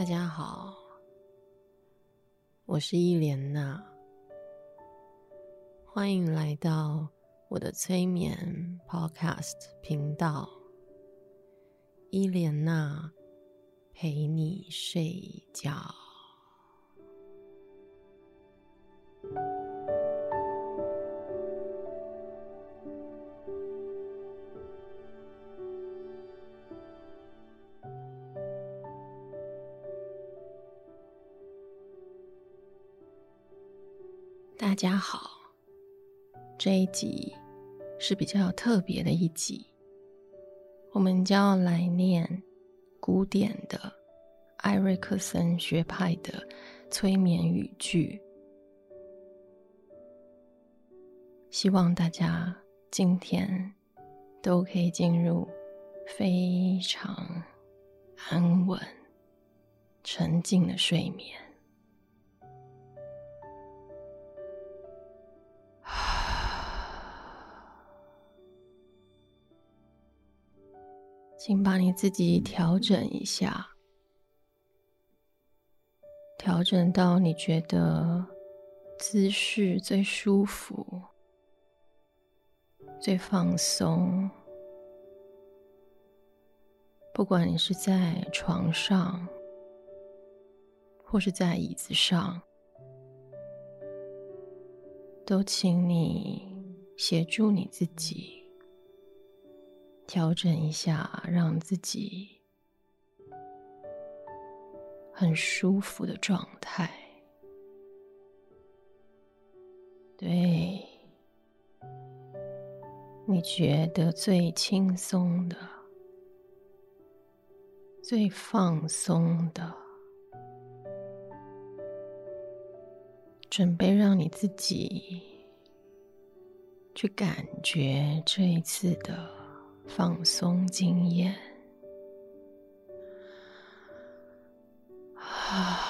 大家好，我是伊莲娜，欢迎来到我的催眠 Podcast 频道。伊莲娜陪你睡觉。家好，这一集是比较特别的一集，我们将要来念古典的艾瑞克森学派的催眠语句，希望大家今天都可以进入非常安稳、沉静的睡眠。请把你自己调整一下，调整到你觉得姿势最舒服、最放松。不管你是在床上，或是在椅子上，都请你协助你自己。调整一下，让自己很舒服的状态。对，你觉得最轻松的、最放松的，准备让你自己去感觉这一次的。放松经验。啊，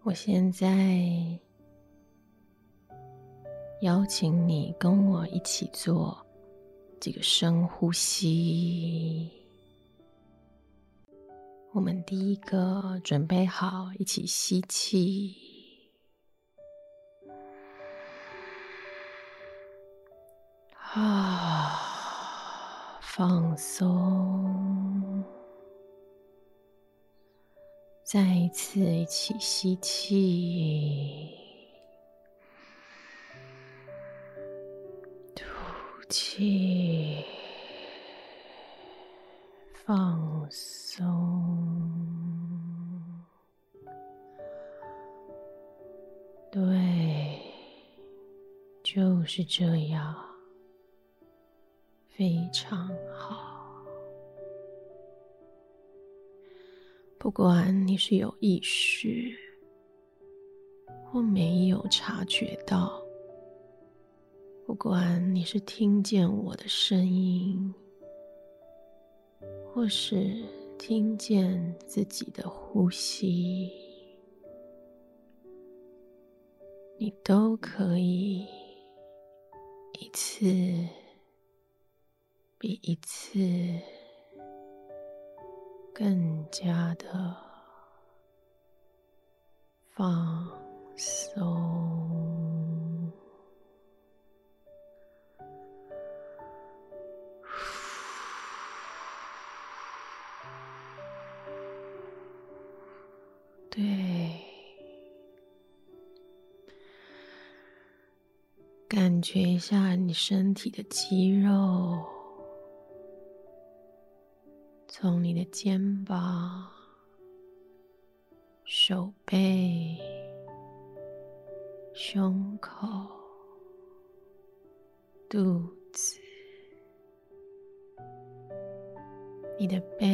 我现在邀请你跟我一起做几个深呼吸。我们第一个准备好，一起吸气。啊，放松，再一次一起吸气，吐气，放松，对，就是这样。非常好。不管你是有意识或没有察觉到，不管你是听见我的声音，或是听见自己的呼吸，你都可以一次。比一次更加的放松。对，感觉一下你身体的肌肉。从你的肩膀、手背、胸口、肚子、你的背、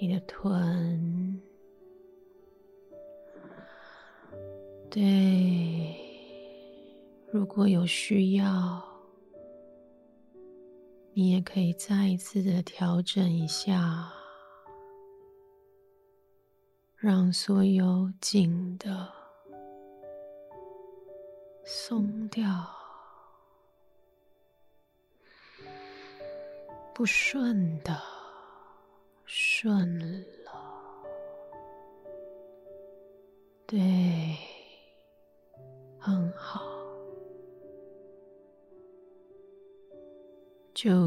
你的臀，对，如果有需要。你也可以再一次的调整一下让所有紧的松掉不顺的顺了。对。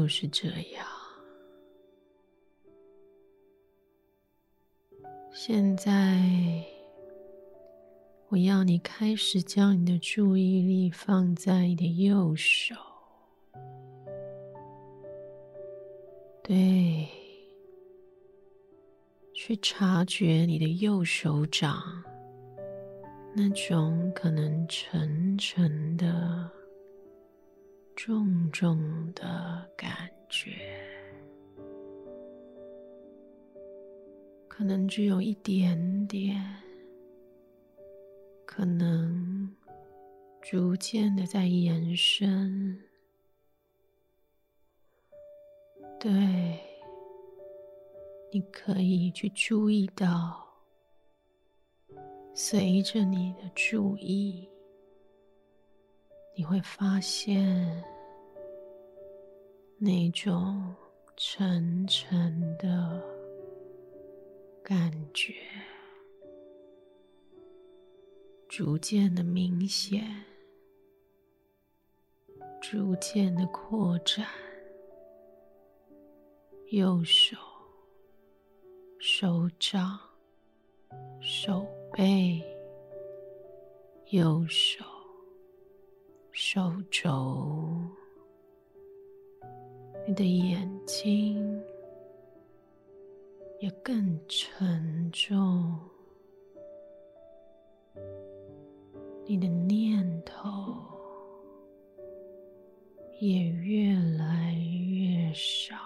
就是这样。现在。我要你开始将你的注意力放在你的右手，对，去察觉你的右手掌那种可能沉沉的、重重的感觉，可能只有一点点。可能逐渐的在延伸，对，你可以去注意到，随着你的注意，你会发现那种沉沉的感觉。逐渐的明显，逐渐的扩展。右手、手掌、手背；右手、手肘。你的眼睛也更沉重。你的念头也越来越少，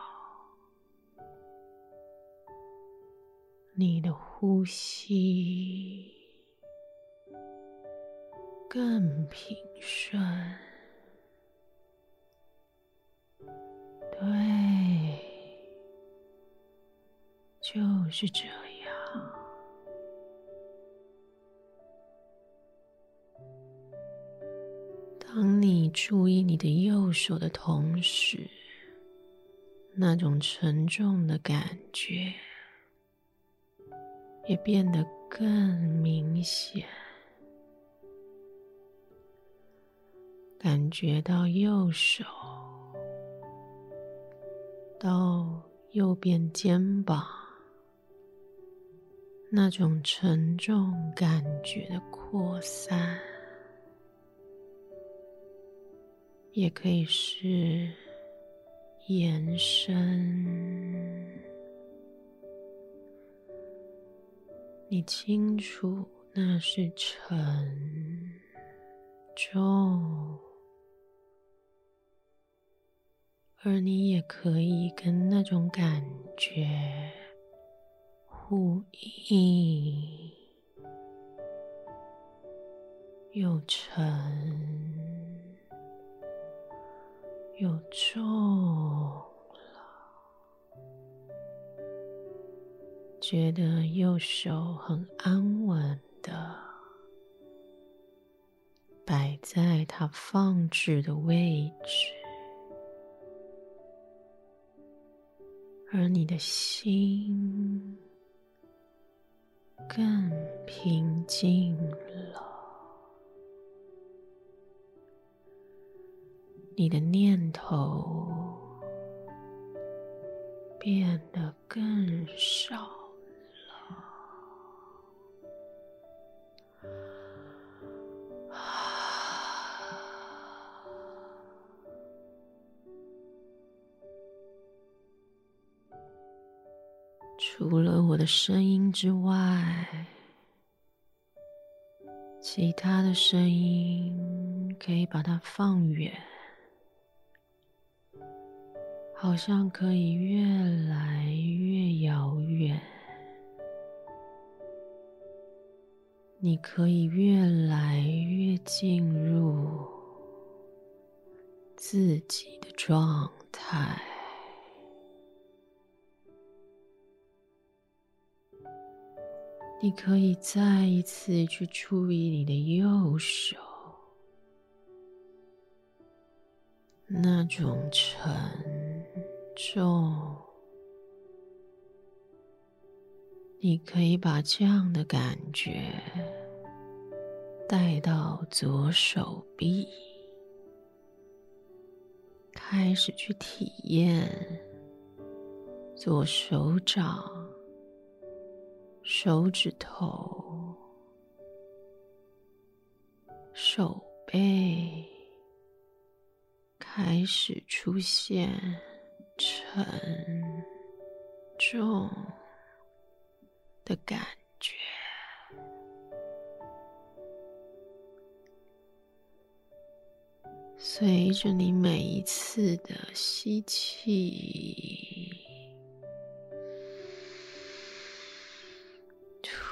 你的呼吸更平顺，对，就是这样。当你注意你的右手的同时，那种沉重的感觉也变得更明显，感觉到右手到右边肩膀那种沉重感觉的扩散。也可以是延伸，你清楚那是沉重，而你也可以跟那种感觉呼应，又沉。又重了，觉得右手很安稳的摆在它放置的位置，而你的心更平静了。你的念头变得更少除了我的声音之外，其他的声音可以把它放远。好像可以越来越遥远，你可以越来越进入自己的状态。你可以再一次去注意你的右手，那种沉。重。你可以把这样的感觉带到左手臂，开始去体验左手掌、手指头、手背开始出现沉重。的感觉，随着你每一次的吸气、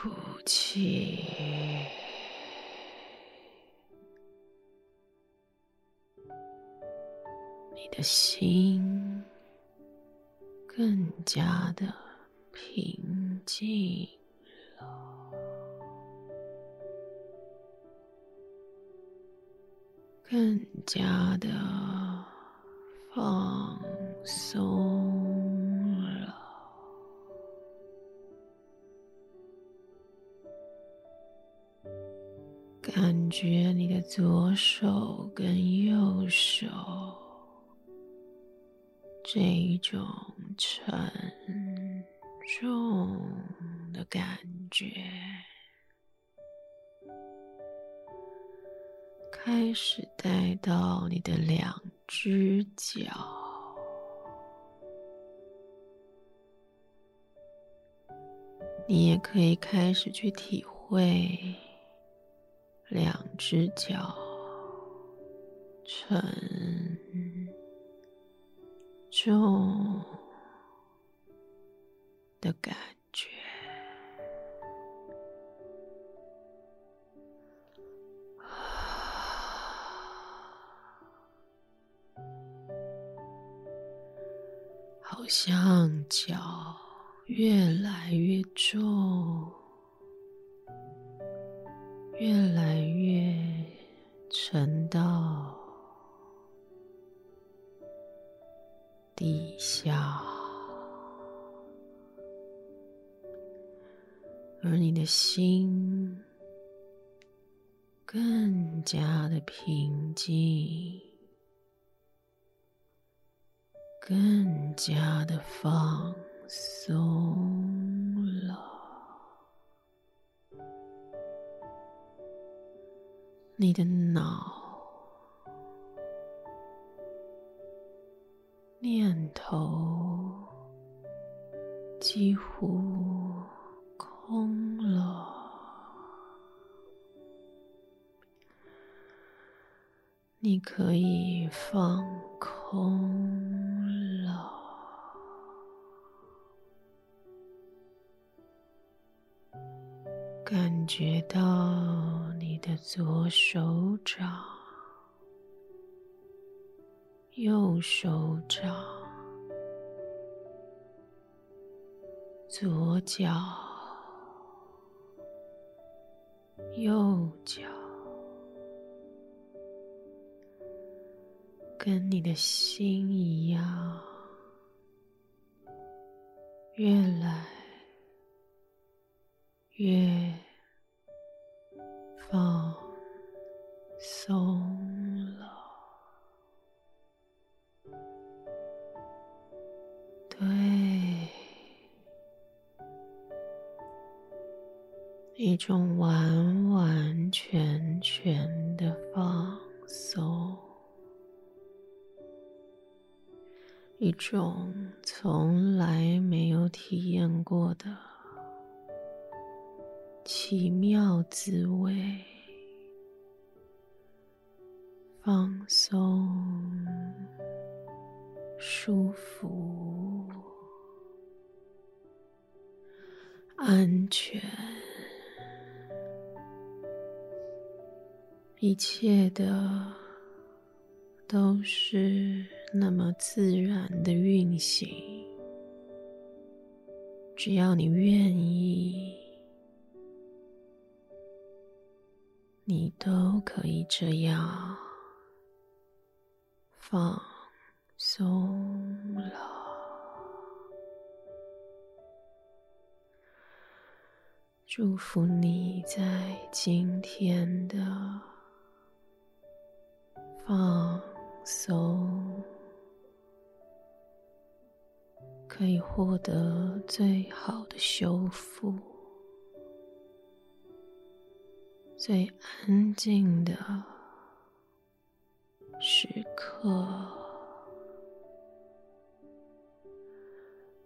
吐气，你的心更加的。平静了，更加的放松感觉你的左手跟右手这一种沉。重的感觉，开始带到你的两只脚，你也可以开始去体会两只脚沉重。的感觉，好像脚越来地下。而你的心更加的平静，更加的放松了。你的脑念头几乎。空了，你可以放空了，感觉到你的左手掌、右手掌、左脚。右脚跟你的心一样，越来越一种完完全全的放松，一种从来没有体验过的奇妙滋味，放松、舒服、安全。一切的都是那么自然的运行只要你愿意你都可以这样放松了。祝福你在今天的放松，可以获得最好的修复，最安静的时刻，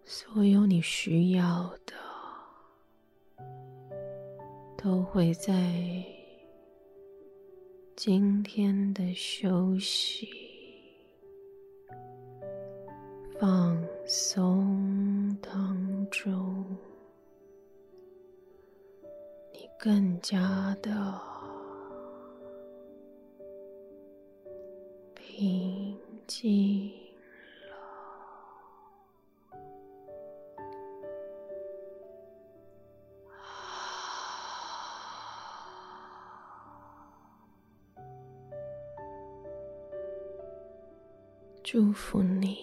所有你需要的。都会在今天的休息、放松当中，你更加的平静。祝福你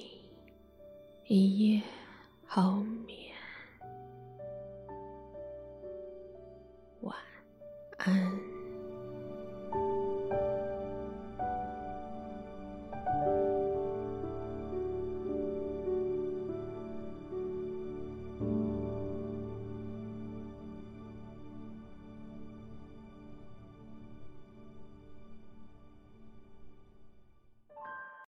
一夜好眠，